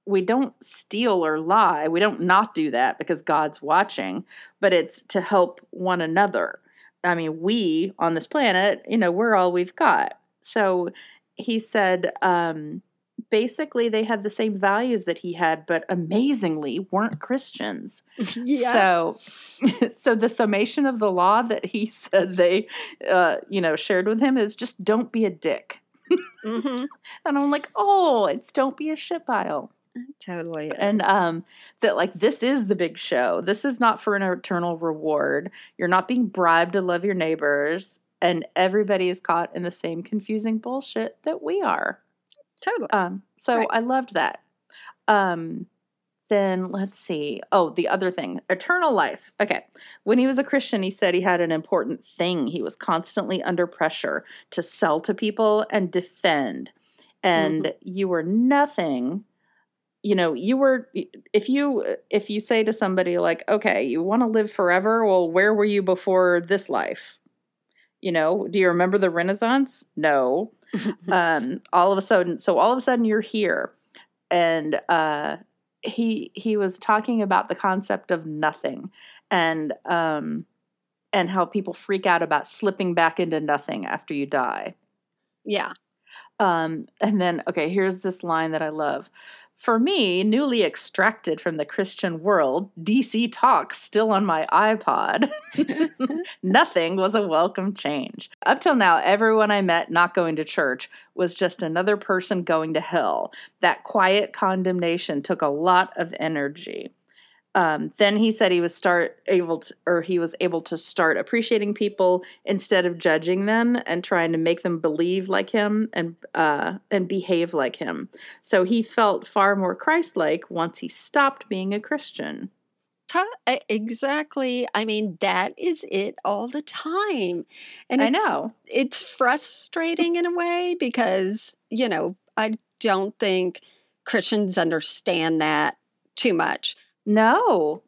we don't steal or lie. We don't not do that because god's watching but it's to help one another. I mean we on this planet you know we're all we've got. So he said um basically they had the same values that he had but amazingly weren't christians. Yeah. so so the summation of the law that he said they uh you know shared with him is just don't be a dick. Mhm. and i'm like oh it's don't be a shit pile Totally. and um that like this is the big show this is not for an eternal reward you're not being bribed to love your neighbors and everybody is caught in the same confusing bullshit that we are totally. um, so Right. I loved that. Um, then let's see. Oh, the other thing, eternal life. Okay. When he was a Christian, he said he had an important thing. He was constantly under pressure to sell to people and defend. And you were nothing. You know, you were if you if you say to somebody like, "Okay, you want to live forever? Well, where were you before this life?" You know, do you remember the Renaissance? No um all of a sudden so all of a sudden you're here and uh he he was talking about the concept of nothing and um and how people freak out about slipping back into nothing after you die yeah. um and then okay here's this line that i love for me newly extracted from the christian world dc talks still on my ipod Nothing was a welcome change. Up till now, everyone I met not going to church was just another person going to hell. That quiet condemnation took a lot of energy. Um, then he said he was start able to, or he was able to start appreciating people instead of judging them and trying to make them believe like him and uh, and behave like him. So he felt far more Christ-like once he stopped being a Christian. Ta- Exactly. I mean, that is it all the time. And I know. it's frustrating in a way because, you know, I don't think Christians understand that too much. No.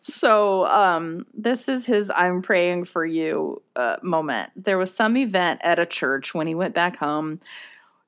So, um, this is his I'm praying for you uh, moment. There was some event at a church when he went back home.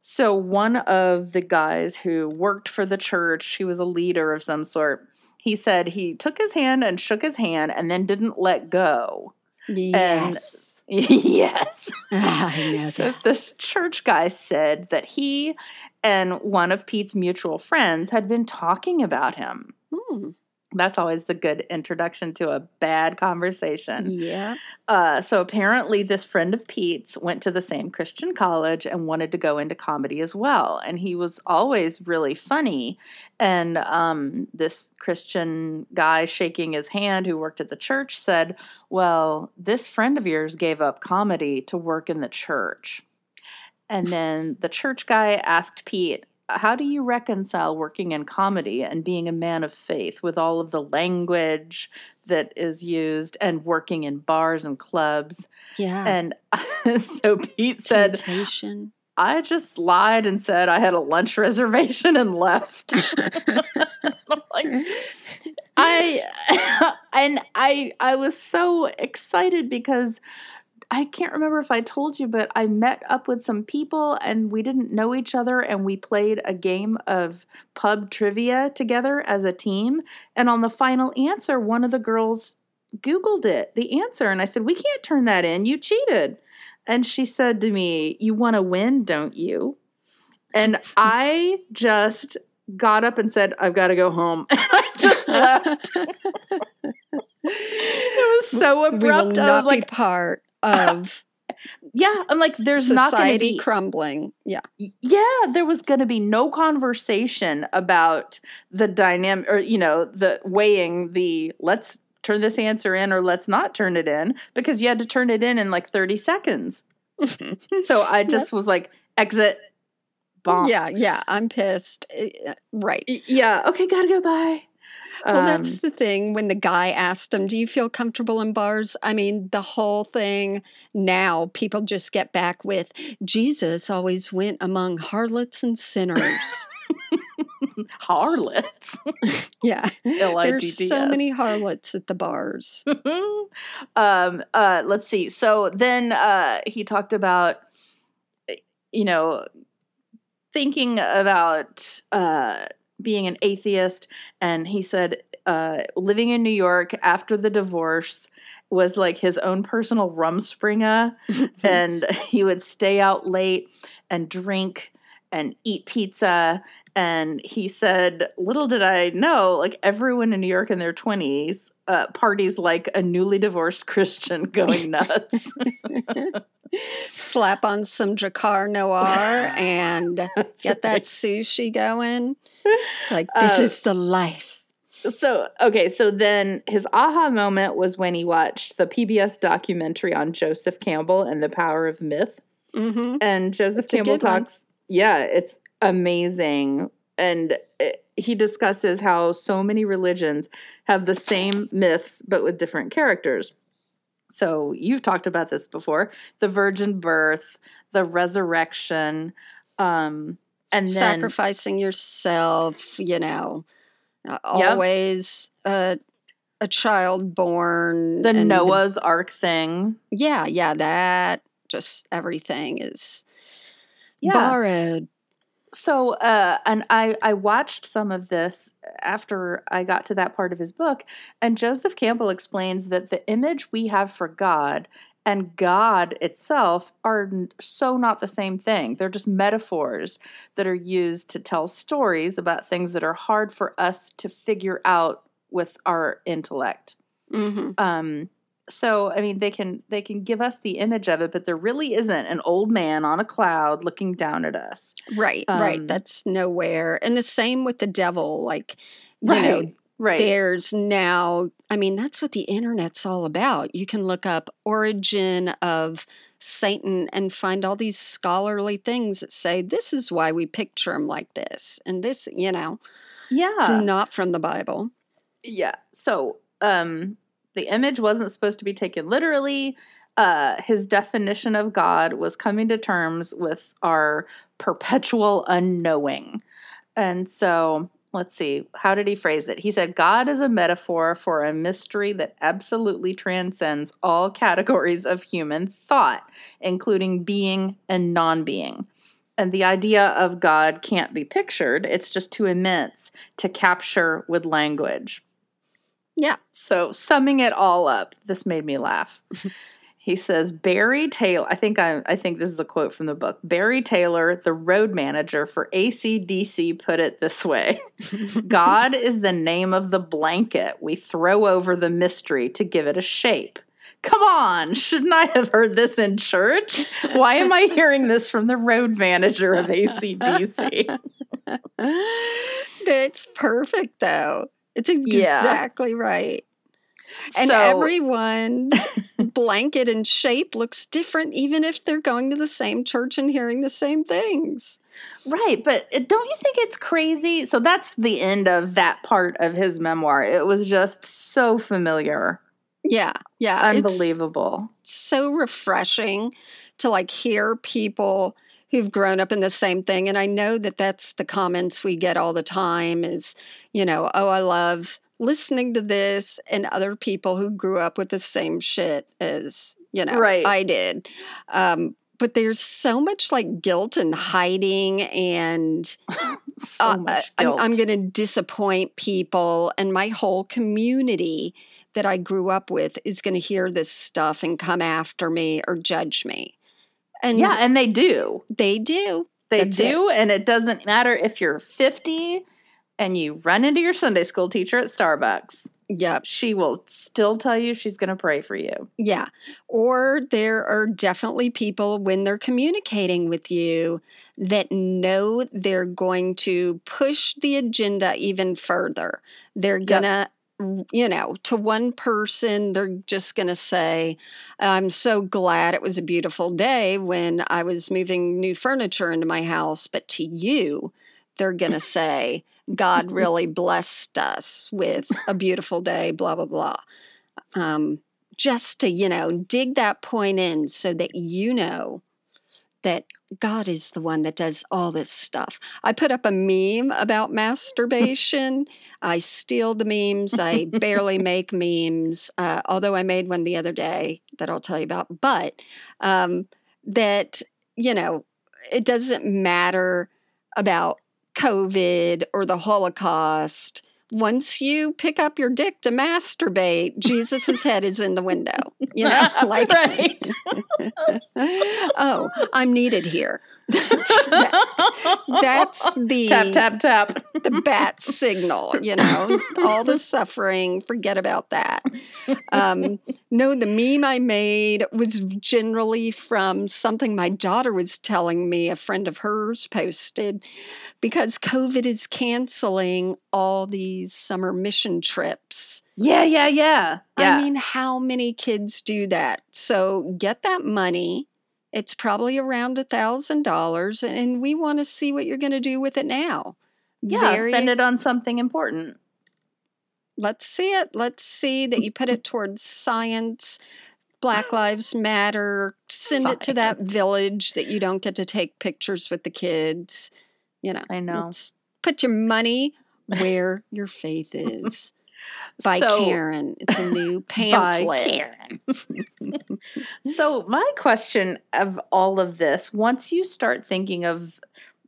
So, one of the guys who worked for the church, he was a leader of some sort, he said he took his hand and shook his hand and then didn't let go. Yes. yes. I know So that. this church guy said that he and one of Pete's mutual friends had been talking about him. Hmm. That's always the good introduction to a bad conversation. Yeah. Uh, so apparently, this friend of Pete's went to the same Christian college and wanted to go into comedy as well. And he was always really funny. And um, this Christian guy shaking his hand who worked at the church said, Well, this friend of yours gave up comedy to work in the church. And then the church guy asked Pete, how do you reconcile working in comedy and being a man of faith with all of the language that is used and working in bars and clubs? Yeah. And so Pete said, Temptation. I just lied and said I had a lunch reservation and left. like, I and I I was so excited because I can't remember if I told you, but I met up with some people and we didn't know each other and we played a game of pub trivia together as a team. And on the final answer, one of the girls Googled it, the answer, and I said, We can't turn that in. You cheated. And she said to me, You want to win, don't you? And I just got up and said, I've got to go home. And I just left. it was so abrupt. I was like, part of yeah, I'm like, there's not going to be, crumbling. Yeah. yeah, there was going to be no conversation about the dynamic or, you know, the weighing the let's turn this answer in or let's not turn it in because you had to turn it in in like 30 seconds. So I just was like, exit, bomb. Yeah, yeah, I'm pissed. Uh, Right. Yeah, okay, gotta go, bye. Well, Um, that's the thing. When the guy asked him, Do you feel comfortable in bars? I mean, the whole thing now, people just get back with Jesus always went among harlots and sinners. harlots. yeah. There's so many harlots at the bars. um uh let's see so then uh he talked about eh, you know thinking about uh being an atheist and he said uh living in New York after the divorce was like his own personal rumspringa and he would stay out late and drink and eat pizza and he said little did i know like everyone in new york in their 20s uh, parties like a newly divorced christian going nuts Slap on some Drakkar Noir and That's get that sushi going. It's like, this Uh, is the life. so okay so then his aha moment was when he watched the pbs documentary on joseph campbell and the power of myth hmm and Joseph a Campbell good one. talks. Yeah, it's amazing, and it, he discusses how so many religions have the same myths but with different characters. So you've talked about this before: the virgin birth, the resurrection, um, and then Sacrificing yourself, you know, uh, Yep. always uh, a child born. the Noah's Ark thing. yeah, yeah, that just everything is Yeah. borrowed. So, uh, and I I watched some of this after I got to that part of his book, and Joseph Campbell explains that the image we have for God and God itself are so not the same thing. They're just metaphors that are used to tell stories about things that are hard for us to figure out with our intellect. hmm Um, so I mean, they can they can give us the image of it, but there really isn't an old man on a cloud looking down at us. Right, Um, right. That's nowhere. And the same with the devil. Like, you know, Right. There's now, I mean, that's what the internet's all about. You can look up origin of Satan and find all these scholarly things that say this is why we picture him like this. And this, you know, yeah. it's not from the Bible. Yeah. So, um, the image wasn't supposed to be taken literally. Uh, his definition of God was coming to terms with our perpetual unknowing. And so, let's see, how did he phrase it? He said, God is a metaphor for a mystery that absolutely transcends all categories of human thought, including being and non being. And the idea of God can't be pictured, it's just too immense to capture with language. Yeah. So, summing it all up, this made me laugh. he says Barry Taylor, I think I I think this is a quote from the book. Barry Taylor, the road manager for ACDC put it this way. God is the name of the blanket we throw over the mystery to give it a shape. Come on, shouldn't I have heard this in church? Why am I hearing this from the road manager of ACDC? That's perfect, though. It's Yeah. exactly right. And So- everyone's blanket and shape looks different, even if they're going to the same church and hearing the same things. Right, but don't you think it's crazy? So that's the end of that part of his memoir. It was just so familiar, Yeah, yeah. unbelievable. so refreshing to like hear people who've grown up in the same thing. And I know that that's the comments we get all the time is, you know, oh, I love listening to this and other people who grew up with the same shit as, you know, Right. I did. Um, but there's so much like guilt and hiding and So uh, much I'm. I'm going to disappoint people, and my whole community that I grew up with is going to hear this stuff and come after me or judge me. And yeah, and they do. they do. They That's it. do, and it doesn't matter if you're 50 and you run into your Sunday school teacher at Starbucks. Yep. She will still tell you she's going to pray for you. Yeah. Or there are definitely people when they're communicating with you that know they're going to push the agenda even further. They're going to, you know, to one person, they're just going to say, I'm so glad it was a beautiful day when I was moving new furniture into my house. But to you, they're going to say, God really blessed us with a beautiful day, blah, blah, blah. Um, just to, you know, dig that point in so that you know that God is the one that does all this stuff. I put up a meme about masturbation. I steal the memes. I barely make memes, uh, although I made one the other day that I'll tell you about. But um, that, you know, it doesn't matter about COVID or the Holocaust. Once you pick up your dick to masturbate, Jesus's head is in the window. You know, like right. oh, I'm needed here. That's the tap tap tap. the bat signal, you know, all the suffering, forget about that. Um, no, the meme I made was generally from something my daughter was telling me, a friend of hers posted, because COVID is canceling all these summer mission trips. Yeah, yeah, yeah. Yeah. I mean, how many kids do that? So get that money. It's probably around a thousand dollars, and we want to see what you're going to do with it now. yeah, Very- spend it on something important. let's see it. Let's see that you put it towards science, Black Lives Matter. Send it to that village that you don't get to take pictures with the kids. You know, I know. put your money where your faith is. By So- Karen. It's a new By pamphlet. Karen. so, my question of all of this, once you start thinking of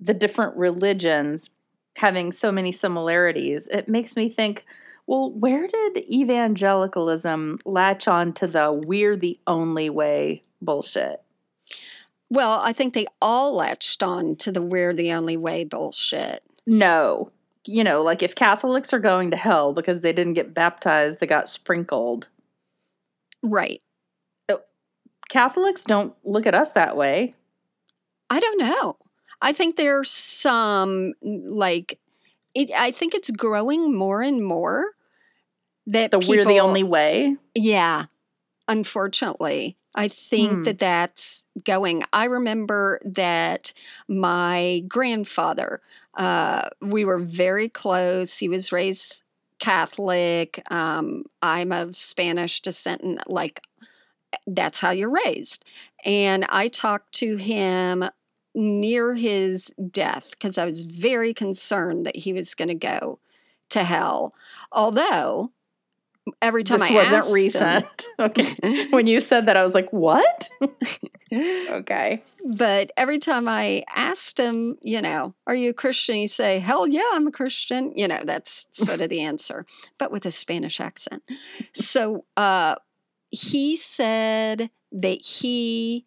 the different religions having so many similarities, it makes me think, well, where did evangelicalism latch on to the we're the only way bullshit? Well, I think they all latched on to the we're the only way bullshit. No. You know, like if Catholics are going to hell because they didn't get baptized, they got sprinkled. Right. Catholics don't look at us that way. I don't know. I think there's some like it I think it's growing more and more that The we're the only way. Yeah, unfortunately, I think Hmm. that that's going. I remember that my grandfather, uh, we were very close. He was raised Catholic. Um, I'm of Spanish descent, and like that's how you're raised. And I talked to him near his death because I was very concerned that he was going to go to hell. Although every time This I wasn't asked him- recent. okay. When you said that, I was like, what? okay. but every time I asked him, you know, are you a Christian? He say, hell yeah, I'm a Christian. You know, that's sort of the answer, but with a Spanish accent. So uh, he said that he,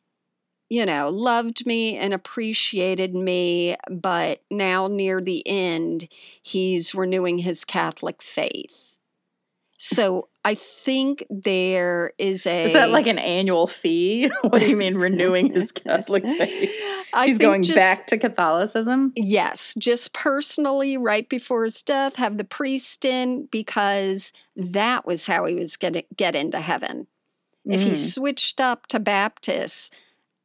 you know, loved me and appreciated me, but now near the end, he's renewing his Catholic faith. So I think there is a. Is that like an annual fee? what do you mean renewing his Catholic faith? I He's going just- back to Catholicism? Yes, just personally, right before his death, have the priest in because that was how he was going to get into heaven. If he Mm. switched up to Baptist,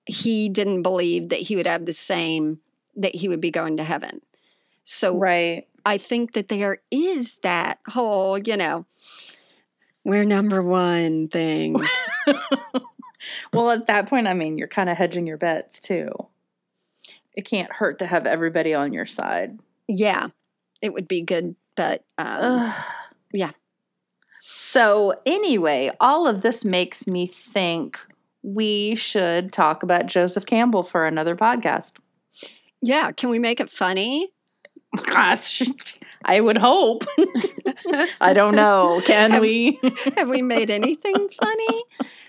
he didn't believe that he would have the same, that he would be going to heaven. So right. I think that there is that whole, you know, we're number one thing. well, at that point, I mean, you're kind of hedging your bets too. It can't hurt to have everybody on your side. yeah, it would be good, but um, yeah. So, anyway, all of this makes me think we should talk about Joseph Campbell for another podcast. yeah, can we make it funny? Gosh, I would hope. I don't know. Can Have- we? Have we made anything funny?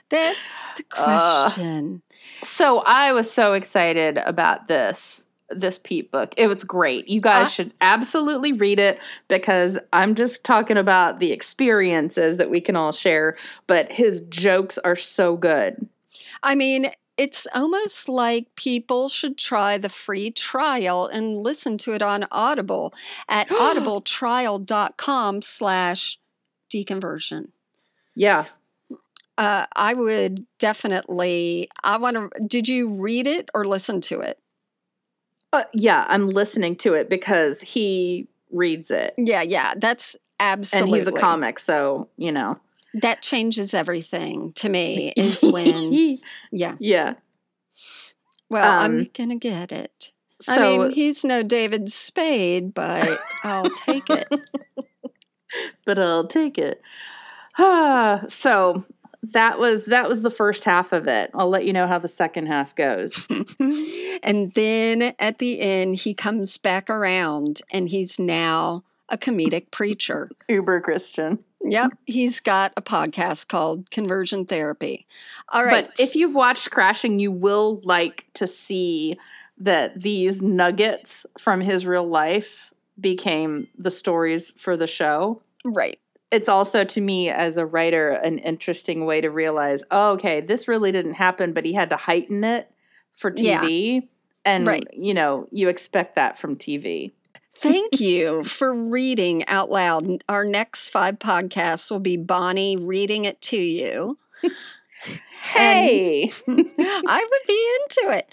That's the Uh, question. So I was so excited about this this Pete book. It was great. You guys Uh, should absolutely read it because I'm just talking about the experiences that we can all share, but his jokes are so good. I mean, it's almost like people should try the free trial and listen to it on Audible at audibletrial.com slash deconversion. Yeah. Uh, I would definitely, I want to, did you read it or listen to it? Uh, yeah, I'm listening to it because he reads it. Yeah, yeah, that's absolutely. And he's a comic, so, you know. That changes everything to me is when, yeah, yeah. well, I'm Um, going to get it. So I mean, he's no David Spade, but I'll take it. but I'll take it. Ah, so that was that was the first half of it. I'll let you know how the second half goes. and then at the end, he comes back around and he's now a comedic preacher. Uber Christian. Yep. Mm. He's got a podcast called Conversion Therapy. All right. But if you've watched Crashing, you will like to see that these nuggets from his real life became the stories for the show. right. It's also to me as a writer an interesting way to realize, oh, okay, this really didn't happen, but he had to heighten it for Yeah. TV. And Right. you know, you expect that from TV. Thank you for reading out loud. Our next five podcasts will be Bonnie reading it to you. Hey. I would be into it.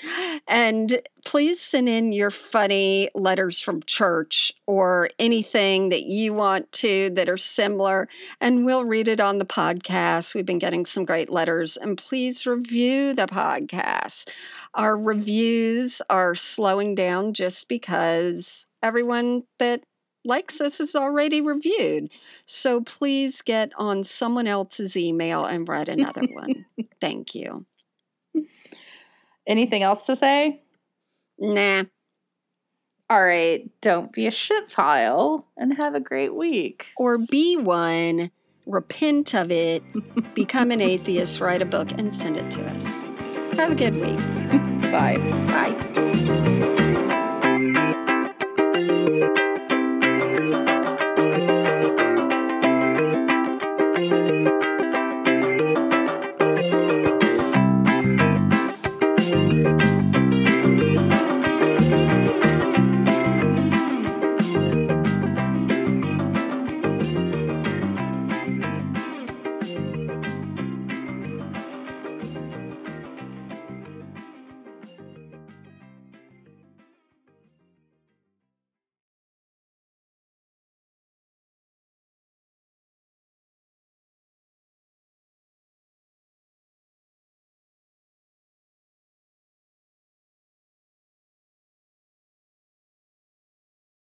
And please send in your funny letters from church or anything that you want to that are similar, and we'll read it on the podcast. We've been getting some great letters, and please review the podcast. Our reviews are slowing down just because everyone that likes us is already reviewed. So please get on someone else's email and write another one. Thank you. Anything else to say? Nah. All right. Don't be a shit pile and have a great week. Or be one, repent of it, become an atheist, write a book, and send it to us. Have a good week. Bye. Bye.